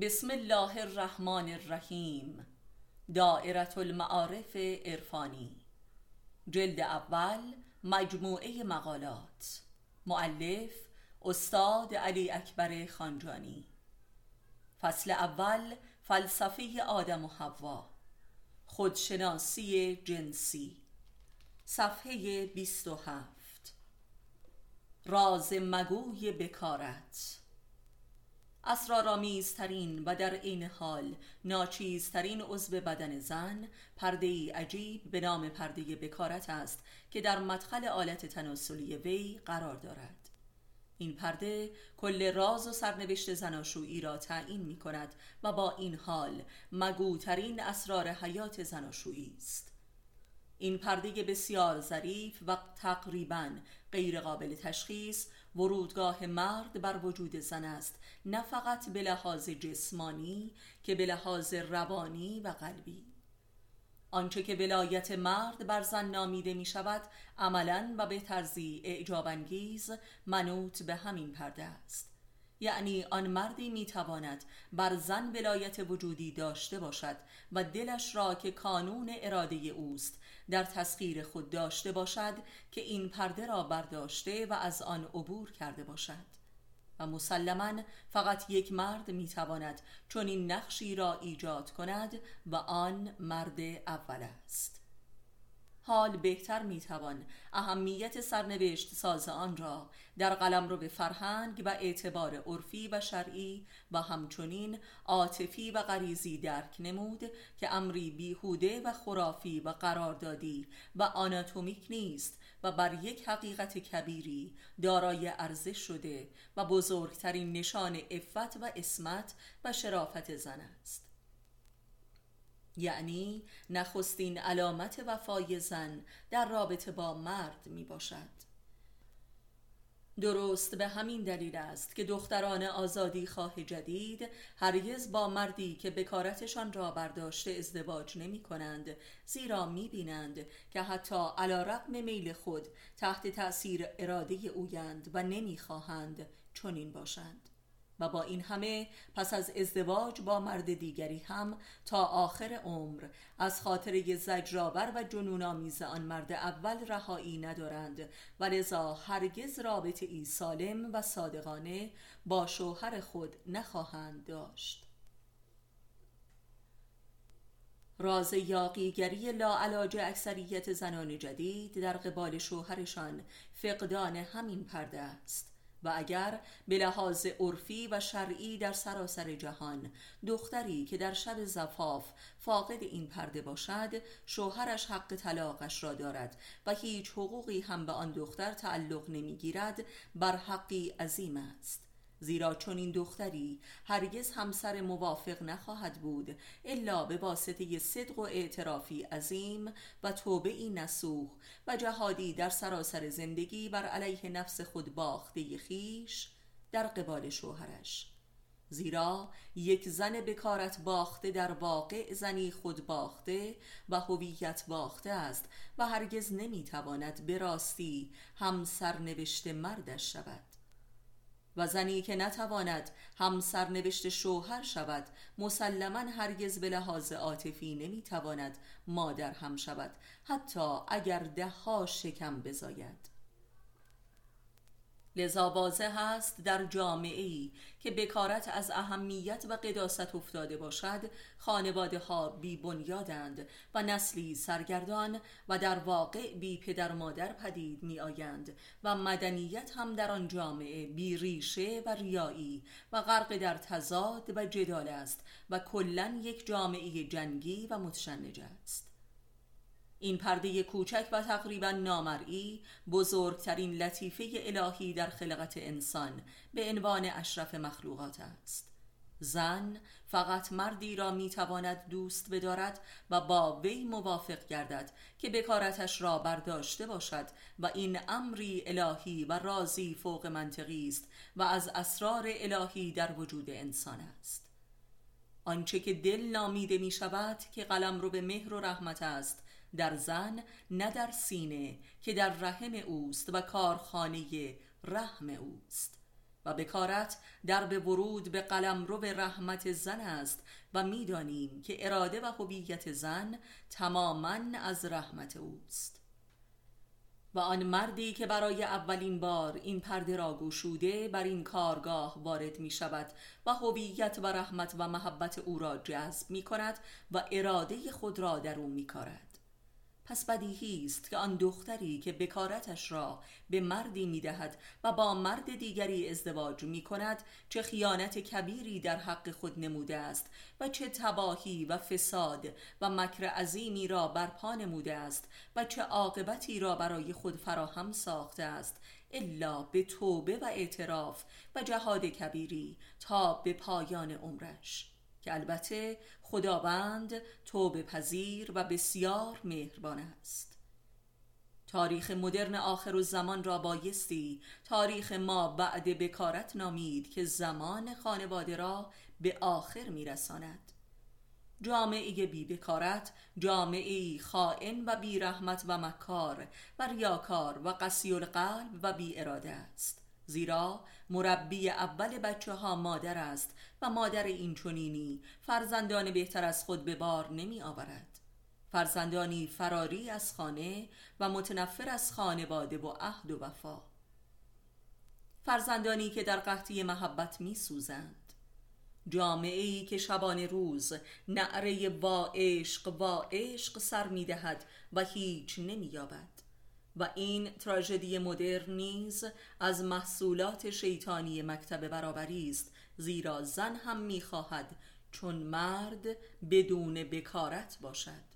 بسم الله الرحمن الرحیم دائرت المعارف عرفانی. جلد اول مجموعه مقالات. معلف استاد علی اکبر خانجانی. فصل اول فلسفه آدم و حوا. خودشناسی جنسی. صفحه 27 راز مگوی بکارت. اسرارآمیزترین و در این حال ناچیزترین عضو بدن زن پرده ای عجیب به نام پرده بکارت است که در مدخل آلت تناسلی وی قرار دارد. این پرده کل راز و سرنوشت زناشویی را تعیین می کند و با این حال مگوترین اسرار حیات زناشویی است. این پرده بسیار ظریف و تقریبا غیر قابل تشخیص ورودگاه مرد بر وجود زن است نه فقط به لحاظ جسمانی که به لحاظ روانی و قلبی. آنچه که ولایت مرد بر زن نامیده می شود عملا و به طرزی اعجابانگیز منوط به همین پرده است. یعنی آن مردی می‌تواند بر زن ولایت وجودی داشته باشد و دلش را که کانون اراده اوست در تسخیر خود داشته باشد که این پرده را برداشته و از آن عبور کرده باشد. و مسلما فقط یک مرد می‌تواند چون این نقشی را ایجاد کند و آن مرد اول است. حال بهتر می‌توان. اهمیت سرنوشت ساز آن را در قلم رو به فرهنگ و اعتبار عرفی و شرعی و همچنین عاطفی و غریزی درک نمود که امری بیهوده و خرافی و قراردادی و آناتومیک نیست و بر یک حقیقت کبیری دارای ارزش شده و بزرگترین نشان عفت و اسمت و شرافت زن است. یعنی نخستین علامت وفای زن در رابطه با مرد می باشد درست به همین دلیل است که دختران آزادی خواه جدید هرگز با مردی که بکارتشان را برداشته ازدواج نمی کنند زیرا می بینند که حتی علا رقم میل خود تحت تأثیر اراده اویند و نمی خواهند چنین باشند. و با این همه پس از ازدواج با مرد دیگری هم تا آخر عمر. از خاطر زجرآور و جنون آمیز آن مرد اول رهایی ندارند و لذا هرگز رابطه ای سالم و صادقانه با شوهر خود نخواهند داشت. راز یاقیگری لاعلاج اکثریت زنان جدید در قبال شوهرشان فقدان همین پرده است. و اگر به لحاظ عرفی و شرعی در سراسر جهان دختری که در شب زفاف فاقد این پرده باشد شوهرش حق طلاقش را دارد و هیچ حقوقی هم به آن دختر تعلق نمی‌گیرد بر حقی عظیم است. زیرا چون این دختری هرگز همسر موافق نخواهد بود الا به واسطه صدق و اعترافی عظیم و توبه ای نسوخ و جهادی در سراسر زندگی بر علیه نفس خود باخته خیش در قبال شوهرش. زیرا یک زن بکارت باخته در واقع زنی خود باخته و هویت باخته است و هرگز نمی‌تواند به راستی هم سرنوشت مردش شود. و زنی که نتواند هم سرنوشت شوهر شود مسلما هرگز به لحاظ عاطفی نمی‌تواند مادر هم شود حتی اگر ده ها شکم بزاید. لذا واضح است در جامعه ای که بکارت از اهمیت و قداست افتاده باشد خانواده ها بی بنیادند و نسلی سرگردان و در واقع بی پدر مادر پدید می آیند و مدنیت هم در آن جامعه بی ریشه و ریایی و غرق در تضاد و جدال است و کلا یک جامعه جنگی و متشنج است. این پرده کوچک و تقریبا نامرئی بزرگترین لطیفه الهی در خلقت انسان به عنوان اشرف مخلوقات است. زن فقط مردی را می‌تواند دوست بدارد و با وی موافق گردد که بکارتش را برداشته باشد و این امری الهی و رازی فوق منطقی است و از اسرار الهی در وجود انسان است. آنچه که دل نامیده می شود که قلم رو به مهر و رحمت است در زن نه در سینه که در رحم اوست و کارخانه رحم اوست و بکارت در به ورود به قلمرو رحمت زن است و می‌دانیم که اراده و هویت زن تماما از رحمت اوست و آن مردی که برای اولین بار این پرده را گشوده بر این کارگاه وارد می شود و هویت و رحمت و محبت او را جذب می کند و اراده خود را در او می کارد. پس بدیهی است که آن دختری که بکارتش را به مردی می‌دهد و با مرد دیگری ازدواج می کند چه خیانت کبیری در حق خود نموده است و چه تباهی و فساد و مکر عظیمی را برپا نموده است و چه عاقبتی را برای خود فراهم ساخته است الا به توبه و اعتراف و جهاد کبیری تا به پایان عمرش. که البته خداوند توبه پذیر و بسیار مهربان است. تاریخ مدرن آخر و زمان را بایستی تاریخ ما بعد بکارت نامید که زمان خانواده را به آخر میرساند. جامعه بی بکارت جامعه خائن و بی رحمت و مکار و ریاکار و قسی القلب و بی اراده است. زیرا مربی اول بچه ها مادر است و مادر این چونینی فرزندان بهتر از خود به بار نمی آورد فرزندانی فراری از خانه و متنفر از خانواده و عهد و وفا. فرزندانی که در قحطی محبت می سوزند جامعه ای که شبانه روز نعره با عشق با عشق سر می دهد و هیچ نمی یابد و این تراژدی مدرن نیز از محصولات شیطانی مکتب برابری است زیرا زن هم می‌خواهد چون مرد بدون بکارت باشد.